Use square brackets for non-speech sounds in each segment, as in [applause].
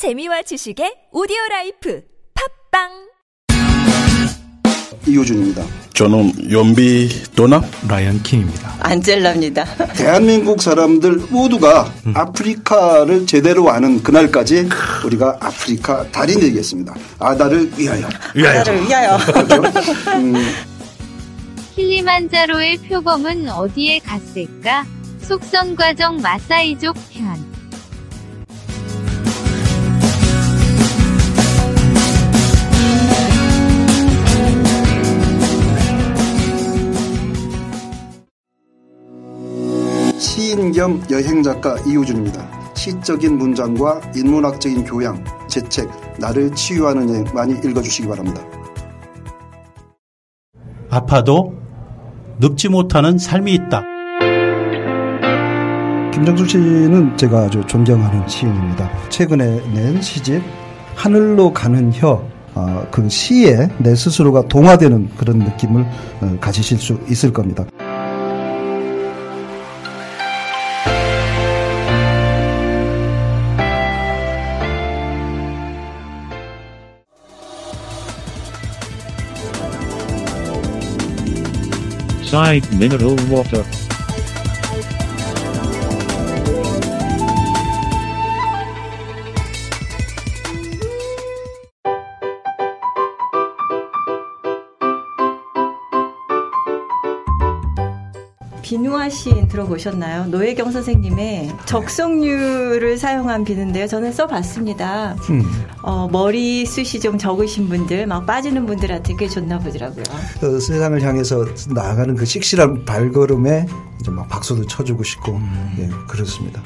재미와 지식의 오디오 라이프 팟빵 이호준입니다. 저는 연비 도나 라이언 킹입니다. 안젤라입니다. [laughs] 대한민국 사람들 모두가 아프리카를 제대로 아는 그날까지 우리가 아프리카 달인 되겠습니다. 아다를 위하여. 나라를 위하여. [laughs] 킬리만자로의 표범은 어디에 갔을까? 속성 과정 마사이족 편. 시인 겸 여행 작가 이호준입니다. 시적인 문장과 인문학적인 교양, 제 책 나를 치유하는 여행 많이 읽어주시기 바랍니다. 아파도 늙지 못하는 삶이 있다. 김정수 씨는 제가 아주 존경하는 시인입니다. 최근에 낸 시집 하늘로 가는 혀. 아, 그 시에 내 스스로가 동화되는 그런 느낌을 어, 가지실 수 있을 겁니다. Side mineral water. 비누화 시인 들어보셨나요? 노혜경 선생님의 적성류를 사용한 비누인데요. 저는 써봤습니다. 어, 머리 숱이 좀 적으신 분들, 막 빠지는 분들한테 꽤 좋나 보더라고요. 그 세상을 향해서 나아가는 그 씩씩한 발걸음에 이제 막 박수도 쳐주고 싶고 예, 그렇습니다.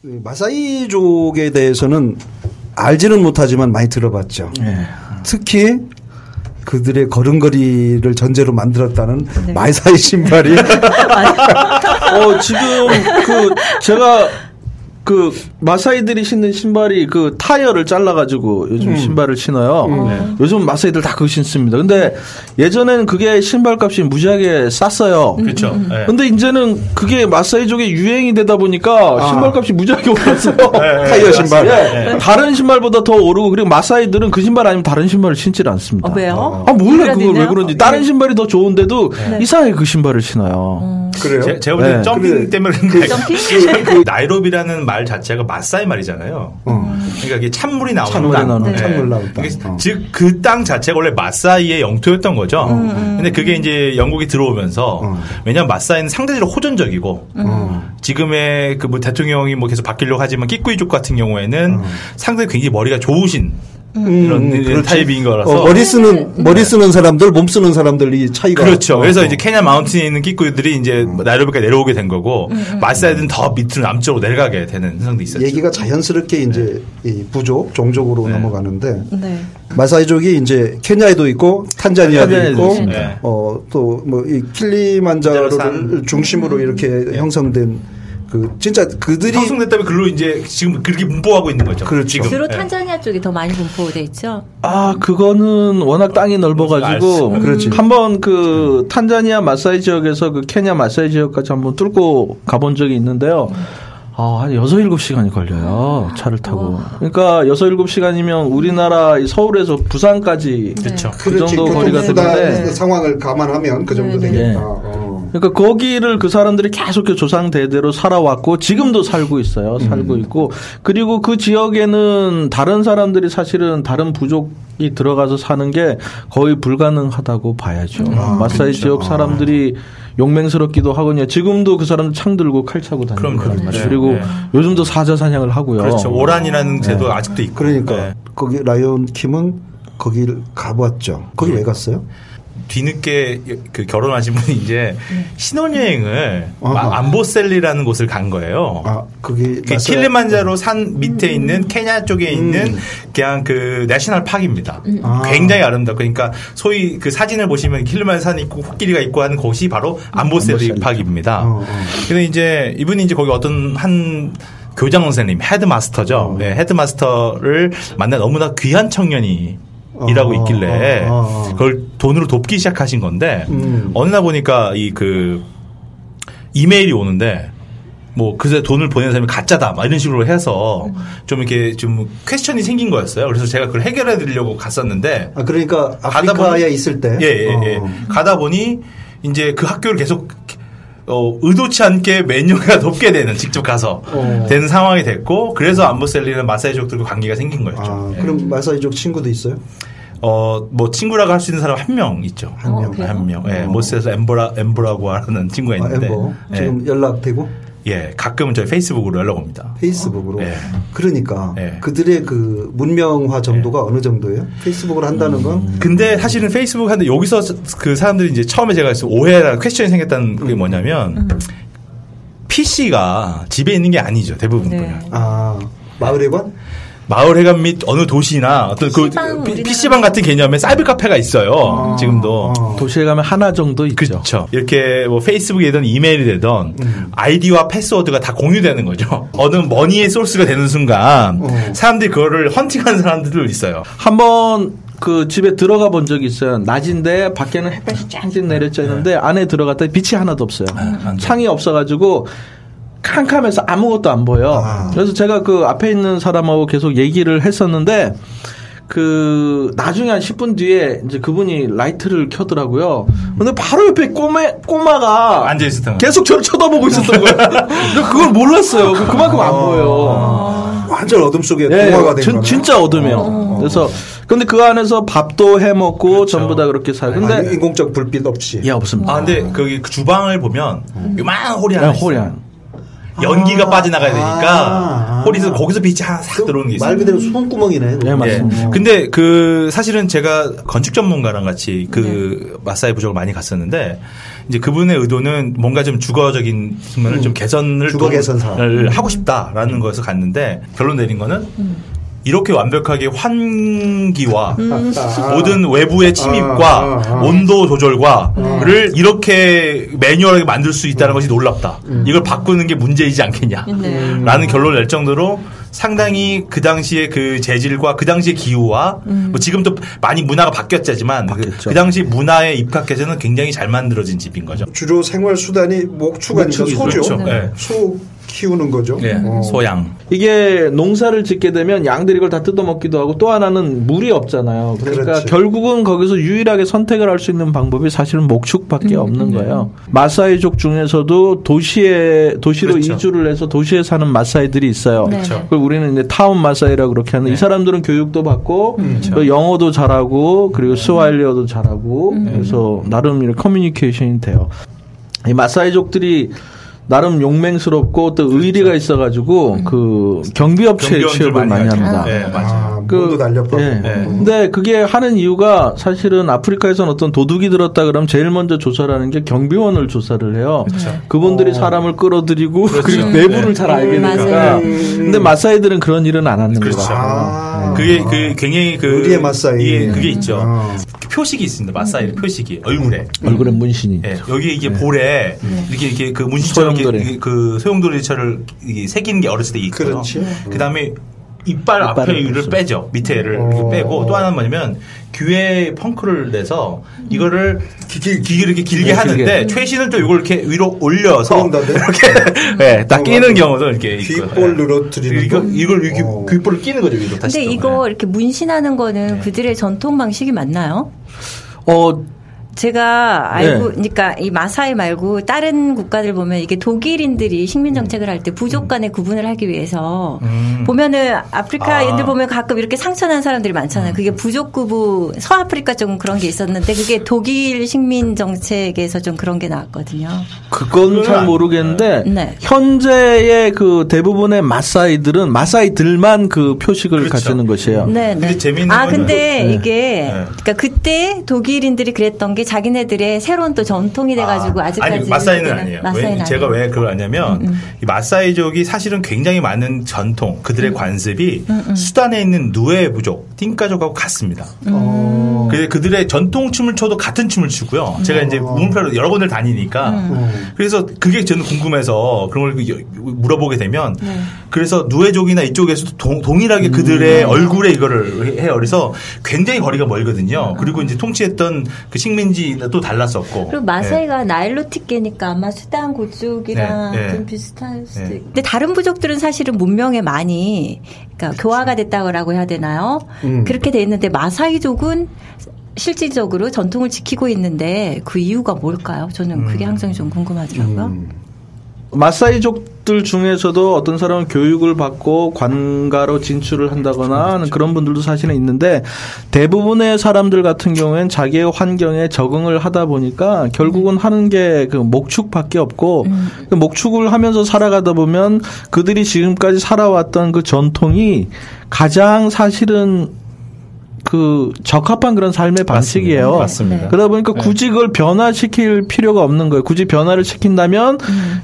그 마사이족에 대해서는 알지는 못하지만 많이 들어봤죠. 특히 그들의 걸음걸이를 전제로 만들었다는 네. 마사이 신발이 [laughs] 어, 지금 그 제가 그 마사이들이 신는 신발이 그 타이어를 잘라가지고 요즘 신발을 신어요. 네. 요즘 마사이들 다 그거 신습니다. 근데 예전에는 그게 신발 값이 무지하게 쌌어요. 그렇죠. 네. 근데 이제는 그게 마사이족의 유행이 되다 보니까 신발 값이 무지하게 올랐어요. [laughs] 타이어 신발. 예. 다른 신발보다 더 오르고 그리고 마사이들은 그 신발 아니면 다른 신발을 신질 않습니다. 어, 왜요? 아 몰라 그걸 왜? 그런지 다른 네. 신발이 더 좋은데도 이상하게 그 신발을 신어요. 그래요? 제, 볼때 네. 점핑 그래. 때문에 그런데 점핑? [laughs] 그 나이로비라는 말 자체가 마사이 말이잖아요. 그러니까 이게 찬물이 나오는 찬물이 땅. 나오는 네. 찬물 나오는 땅. 이게 어. 즉그 땅 자체가 원래 마사이의 영토였던 거죠. 근데 그게 이제 영국이 들어오면서 어. 왜냐하면 마사이는 상대적으로 호전적이고 지금의 그 뭐 대통령이 뭐 계속 바뀌려고 하지만 끼꾸이족 같은 경우에는 상당히 굉장히 머리가 좋으신 이런 음, 그렇지. 타입인 거라서 어, 머리 쓰는 머리 쓰는 사람들, 몸 쓰는 사람들 이 차이가 그렇죠. 어, 그래서 어. 이제 케냐 마운틴에 있는 키쿠유들이 이제 나이로비가 내려오게 된 거고 마사이들은 더 밑으로 남쪽으로 내려가게 되는 현상도 있었죠. 얘기가 자연스럽게 이제 이 부족 종족으로 넘어가는데 네. 마사이족이 이제 케냐에도 있고 탄자니아도 있고. 네. 어또 뭐이 킬리만자로를 킬리만자로 중심으로 이렇게 형성된 그 진짜 그들이 형성됐다면 글로 이제 지금 그렇게 분포하고 있는 거죠. 그렇죠. 지금. 주로 예. 탄자니아 쪽이 더 많이 분포돼 있죠. 아, 그거는 워낙 땅이 넓어가지고. 알 그렇지. 한번 그 탄자니아 마사이 지역에서 그 케냐 마사이 지역까지 한번 뚫고 가본 적이 있는데요. 아, 한 6, 7시간이 걸려요. 차를 타고. 그러니까 6, 7시간이면 우리나라 이 서울에서 부산까지. 그렇죠. 그 정도 거리가 되는데. 상황을 감안하면 그 정도 네, 네. 되겠다. 예. 어. 그러니까 거기를 그 사람들이 계속 조상 대대로 살아왔고 지금도 살고 있어요. 살고 있고 그리고 그 지역에는 다른 사람들이 사실은 다른 부족이 들어가서 사는 게 거의 불가능하다고 봐야죠. 마사이 지역 사람들이 용맹스럽기도 하거든요. 지금도 그 사람들 창 들고 칼 차고 다니는. 거란 말이에요. 네. 그리고 네. 요즘도 사자 사냥을 하고요. 그렇죠. 오란이라는 제도 아직도 있고. 그러니까 네. 거기 라이온 킴은 거기를 가봤죠. 거기 왜 갔어요? 뒤늦게 그 결혼하신 분이 이제 신혼여행을 아하. 마- 암보셀리라는 곳을 간 거예요. 아 그게 그 킬리만자로 산 밑에 있는 케냐 쪽에 있는 그냥 그 national park입니다. 굉장히 아름답고 그러니까 소위 그 사진을 보시면 킬리만자 산 있고 코끼리가 있고 하는 곳이 바로 암보셀리 암보셀리. park입니다. 어, 어. 근데 이제 이분이 이제 거기 어떤 한 교장 선생님 headmaster죠. 네, headmaster를 만나 너무나 귀한 청년이 일하고 어, 있길래 어, 어, 어. 그걸 돈으로 돕기 시작하신 건데 음. 어느 날 보니까 이 그 이메일이 오는데 뭐 그새 돈을 보내는 사람이 가짜다 막 이런 식으로 해서 좀 이렇게 좀 퀘스천이 생긴 거였어요. 그래서 제가 그걸 해결해 드리려고 갔었는데 아, 그러니까 가다 아프리카에 보니- 있을 때. 예, 예, 예. 어. 가다 보니 이제 그 학교를 계속 어, 의도치 않게 메뉴가 [laughs] 높게 되는 직접 가서 어. 되는 상황이 됐고 그래서 안보셀리는 마사이족들과 관계가 생긴 거였죠. 아, 예. 그럼 마사이족 친구도 있어요? 어, 뭐 친구라고 할 수 있는 사람 한 명 있죠. 한 명. 한 명. 예, 어. 모스에서 엠보라 엠보라고 하는 친구가 아, 있는데 엠버. 예. 지금 연락되고 예, 가끔은 저희 페이스북으로 연락 옵니다. 페이스북으로. 예. 그러니까 예. 그들의 그 문명화 정도가 어느 정도예요? 페이스북으로 한다는 건 근데 사실은 페이스북 하는데 여기서 그 사람들이 이제 처음에 제가 오해라 퀘스천이 생겼다는 게 뭐냐면 PC가 집에 있는 게 아니죠 대부분 네. 보면 아, 마을의 관? 마을 해관 및 어느 도시나 어떤 그 PC방, 우리나라- PC방 같은 개념의 사이버 카페가 있어요 지금도 어. 도시에 가면 하나 정도 있죠. 그렇죠. 이렇게 뭐 페이스북이든 이메일이 되던 아이디와 패스워드가 다 공유되는 거죠. [laughs] 어느 money의 source가 되는 순간 어. 사람들이 그거를 헌팅하는 사람들 있어요. 한번 그 집에 들어가 본 적이 있어요. 낮인데 밖에는 햇볕이 쫙쫙 내려져 있는데 안에 들어갔더니 빛이 하나도 없어요. 창이 없어가지고 캄캄해서 아무것도 안 보여. 그래서 제가 그 앞에 있는 사람하고 계속 얘기를 했었는데 그 나중에 한 10분 뒤에 이제 그분이 라이트를 켜더라고요. 근데 바로 옆에 꼬마 꼬마가 앉아 있었던 거예요. 계속 저를 쳐다보고 있었던 거예요. [laughs] 근데 그걸 몰랐어요. 그- 그만큼 안 보여. 완전 어둠 속에 예, 동화가 된 진, 거네. 진짜 어둠이요. 그래서 근데 그 안에서 밥도 해 먹고 전부 다 그렇게 살고. 아니, 근데 인공적 불빛 없이. 예 없습니다. 아 근데 거기 그 주방을 보면 요만한 홀이 하나 네, 있어요. 호리안. 연기가 아. 빠져나가야 되니까 아. 홀에서 거기서 빛이 싹 들어오는 게 있어요. 말 그대로 손구멍이네. 네, 맞습니다. 예. 근데 그 사실은 제가 건축 전문가랑 같이 그 마사이 부족을 많이 갔었는데 이제 그분의 의도는 뭔가 좀 주거적인 측면을 좀 개선을 주거 또- 개선 사업. 을 하고 싶다라는 거에서 갔는데 결론 내린 거는 이렇게 완벽하게 환기와 아. 모든 외부의 침입과 아, 아, 아. 온도 조절과를 이렇게 매뉴얼하게 만들 수 있다는 것이 놀랍다. 음. 이걸 바꾸는 게 문제이지 않겠냐. 네. 라는 결론을 낼 정도로 상당히 그 당시의 그 재질과 그 당시의 기후와 뭐 지금 또 많이 문화가 바뀌었지만 그. 그 당시 문화에 입각해서는 굉장히 잘 만들어진 집인 거죠. 주로 생활 수단이 목축 목축이죠. 소죠. 그렇죠. 네. 소 키우는 거죠. 예, 어. 소양. 이게 농사를 짓게 되면 양들이 이걸 다 뜯어먹기도 하고 또 하나는 물이 없잖아요. 그러니까 그렇지. 결국은 거기서 유일하게 선택을 할 수 있는 방법이 사실은 목축밖에 없는 거예요. 마사이족 중에서도 도시에 도시로 그렇죠. 이주를 해서 도시에 사는 마사이들이 있어요. 네. 그렇죠. 그걸 우리는 이제 타운 마사이라고 그렇게 하는 이 사람들은 교육도 받고 또 영어도 잘하고 그리고 스와힐리어도 잘하고 그래서 나름 이렇게 커뮤니케이션이 돼요. 이 마사이족들이 나름 용맹스럽고 또 의리가 있어가지고 그 경비업체에 취업을 많이. 합니다. 네, 맞아요. 아, 그- 날렵하고. 예. 네. 근데 그게 하는 이유가 사실은 아프리카에서는 어떤 도둑이 들었다 그러면 제일 먼저 조사를 하는 게 경비원을 조사를 해요. 그분들이 사람을 끌어들이고 그리고 내부를 네. 잘 알게 음, 되니까. 맞아요. 근데 마사이들은 그런 일은 안 하는 그렇죠. 거죠. 아. 그게 그 굉장히 그 의리의 마사이. 이게 그게 있죠. 어. 표식이 있습니다. 마사이 표식이 얼굴에. 얼굴에 문신이. 예, 여기 이게 볼에 이렇게 이렇게 그 문신처럼 소용돌이. 이렇게 그 소용돌이처를 이게 새기는 게 어렸을 때 있고요. 그렇지. 그다음에 이빨 앞에 그렇죠. 빼죠. 밑에 를 어. 이렇게 빼고 또 하나는 뭐냐면 귀에 펑크를 내서 이거를 기, 기, 이렇게 길게 네, 하는데 길게. 최신을 또 이걸 이렇게 위로 올려서 그런다네? [laughs] 이렇게 예, 딱 어, 끼는. 경우도 이렇게 예. 늘어뜨리는 이거 거? 이걸 이렇게 어. 귓볼을 끼는 거죠 위로 다시. 근데 또. 이거 예. 이렇게 문신하는 거는 그들의 전통 방식이 맞나요? 어, 제가 알고, 네. 그러니까 이 마사이 말고 다른 국가들 보면 이게 독일인들이 식민 정책을 할 때 부족 간의 구분을 하기 위해서 음. 보면은 아프리카인들 아. 보면 가끔 이렇게 상처난 사람들이 많잖아요. 그게 부족 구분, 서아프리카 쪽은 그런 게 있었는데 그게 독일 식민 정책에서 좀 그런 게 나왔거든요. 그건 잘 모르겠는데 네. 현재의 그 대부분의 마사이들은 마사이들만 그 표식을 그렇죠. 가지는 것이에요. 네, 근데 네. 재미있는 아, 거는 근데 네. 이게 그러니까 그때 독일인들이 그랬던 게 자기네들의 새로운 또 전통이 돼가지고 아, 직까지 아니 마사이는 아니에요. 왜, 제가 왜 그걸 아냐면 음, 이 마사이족이 사실은 굉장히 많은 전통 음. 그들의 관습이 수단에 있는 누에 부족 띵가족하고 같습니다. 음. 그래서 그들의 전통 춤을 춰도 같은 춤을 추고요. 제가 이제 우문표로 여러 군데를 다니니까 그래서 그게 저는 궁금해서 그런 걸 여- 물어보게 되면 그래서 누에족이나 이쪽에서도 동, 동일하게 그들의 얼굴에 이거를 해요. 그래서 굉장히 거리가 멀거든요. 그리고 이제 통치했던 그 식민지 는 또 달랐었고. 그리고 마사이가 나일로티케니까 아마 수단 고쪽이랑 네, 네. 좀 비슷할 수도 네. 있고. 근데 다른 부족들은 사실은 문명에 많이 그러니까 교화가 됐다고 해야 되나요? 음. 그렇게 돼 있는데 마사이족은 실질적으로 전통을 지키고 있는데 그 이유가 뭘까요? 저는 그게 항상 좀 궁금하더라고요. 마사이족들 중에서도 어떤 사람은 교육을 받고 관가로 진출을 한다거나 하는 그런 분들도 사실은 있는데 대부분의 사람들 같은 경우에는 자기의 환경에 적응을 하다 보니까 결국은 하는 게 그 목축밖에 없고 그 목축을 하면서 살아가다 보면 그들이 지금까지 살아왔던 그 전통이 가장 사실은 그 적합한 그런 삶의 방식이에요. 맞습니다. 그러다 보니까 굳이 그걸 변화시킬 필요가 없는 거예요. 굳이 변화를 시킨다면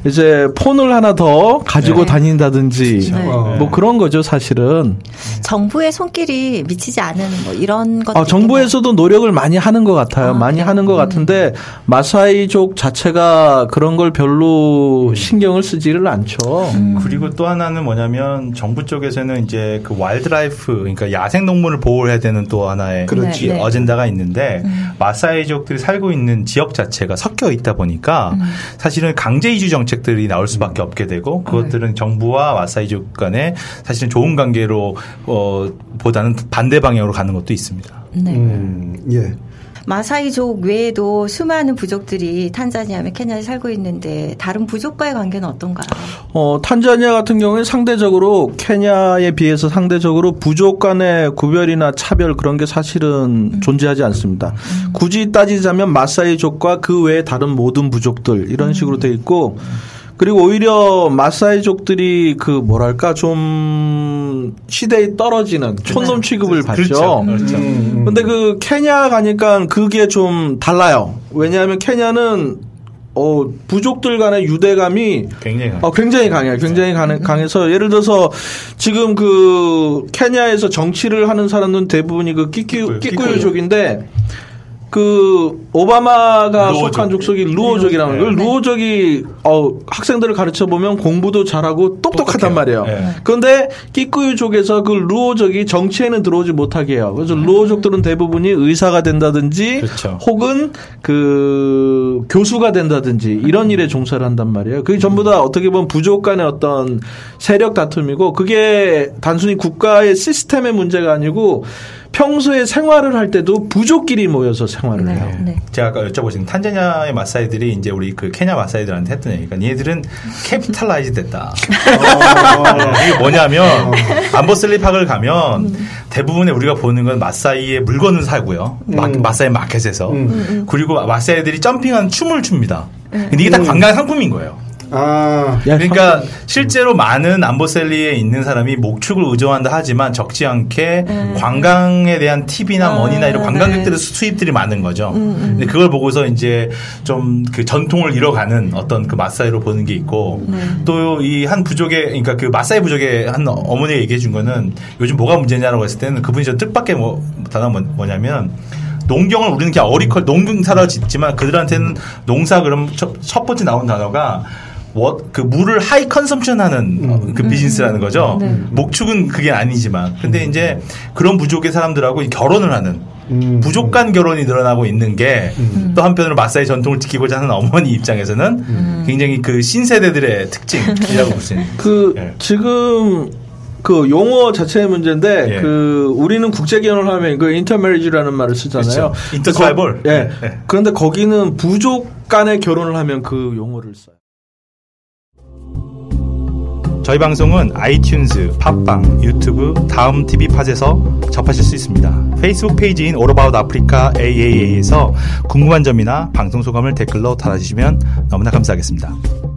이제 폰을 하나 더 가지고 네. 다닌다든지 네. 뭐 그런 거죠, 사실은. 정부의 손길이 미치지 않은 뭐 이런 것. 아, 정부에서도 노력을 많이 하는 것 같아요. 아, 많이 그래요? 하는 것 같은데 마사이족 자체가 그런 걸 별로 신경을 쓰지를 않죠. 그리고 또 하나는 뭐냐면 정부 쪽에서는 이제 그 wildlife 그러니까 야생 동물을 보호해야 되는 또 하나의 그렇지. 이 네, 네. 어젠다가 있는데 마사이족들이 살고 있는 지역 자체가 섞여 있다 보니까 사실은 강제 이주 정책들이 나올 수밖에 없게 되고 그것들은 정부와 마사이족 간에 사실은 좋은 관계로 어 보다는 반대 방향으로 가는 것도 있습니다. 네. 음, 예. 마사이족 외에도 수많은 부족들이 탄자니아며 케냐에 살고 있는데 다른 부족과의 관계는 어떤가요? 어, 탄자니아 같은 경우에 상대적으로 케냐에 비해서 상대적으로 부족 간의 구별이나 차별 그런 게 사실은 존재하지 않습니다. 굳이 따지자면 마사이족과 그 외의 다른 모든 부족들 이런 식으로 돼 있고 그리고 오히려 마사이족들이 그 뭐랄까 좀 시대에 떨어지는 촌놈 취급을 받죠. 그렇죠. 그렇죠. 근데 그 케냐 가니까 그게 좀 달라요. 왜냐하면 케냐는 어 부족들 간의 유대감이 굉장히 어, 굉장히 강해요. 굉장히 강, 강해서 예를 들어서 지금 그 케냐에서 정치를 하는 사람들은 대부분이 그 끼끼 끼꾸유족인데 그 오바마가 루오족. 속한 족속이 루오족이라는 걸 네. 루오족이 어 학생들을 가르쳐 보면 공부도 잘하고 똑똑하단 똑똑해요. 말이에요. 네. 그런데 끼꾸유족에서 그 루오족이 정치에는 들어오지 못하게 해요. 그래서 루오족들은 대부분이 의사가 된다든지 그렇죠. 혹은 그 교수가 된다든지 이런 일에 종사를 한단 말이에요. 그게 전부 다 어떻게 보면 부족 간의 어떤 세력 다툼이고 그게 단순히 국가의 시스템의 문제가 아니고 평소에 생활을 할 때도 부족끼리 모여서 생활을 해요. 네. 제가 아까 여쭤보신 탄자니아의 마사이들이 이제 우리 그 케냐 마사이들한테 했던 얘기가 얘들은 capitalize 됐다. [laughs] 어, 이게 뭐냐면 암보셀리 park을 가면 대부분의 우리가 보는 건 마사이의 물건을 사고요. 마, 마사이 마켓에서 그리고 마사이들이 점핑한 춤을 춥니다. 근데 이게 다 관광 상품인 거예요. 아, 야, 그러니까 실제로 많은 암보셀리에 있는 사람이 목축을 의존한다 하지만 적지 않게 관광에 대한 팁이나 아, money나 이런 관광객들의 네. 수입들이 많은 거죠. 근데 그걸 보고서 이제 좀 그 전통을 잃어가는 어떤 그 마사이로 보는 게 있고 또 이 한 부족의 그러니까 그 마사이 부족의 한 어머니가 얘기해 준 거는 요즘 뭐가 문제냐라고 했을 때는 그분이 저 뜻밖의 뭐 단어가 뭐- 뭐냐면 농경을 우리는 그냥 agricultural 농사를 짓지만 그들한테는 농사 그럼 첫, 첫 번째 나온 단어가 wa- 그 물을 high consumption 하는 그 비즈니스라는 거죠. 목축은 그게 아니지만. 근데 이제 그런 부족의 사람들하고 이 결혼을 하는 음. 부족 간 결혼이 늘어나고 있는 게 또 한편으로 마사이 전통을 지키고자 하는 어머니 입장에서는 굉장히 그 신세대들의 특징이라고 볼 수 있는. 그 예. 지금 그 용어 자체의 문제인데 예. 그 우리는 국제 결혼을 하면 그 인터메리지라는 말을 쓰잖아요. 그렇죠. 인터트라이벌. 거- 예. 예. 그런데 거기는 부족 간의 결혼을 하면 그 용어를 써요. 저희 방송은 아이튠즈, 팟빵, 유튜브, 다음 TV 팟에서 접하실 수 있습니다. 페이스북 페이지인 About Africa AAA에서 궁금한 점이나 방송 소감을 댓글로 달아주시면 너무나 감사하겠습니다.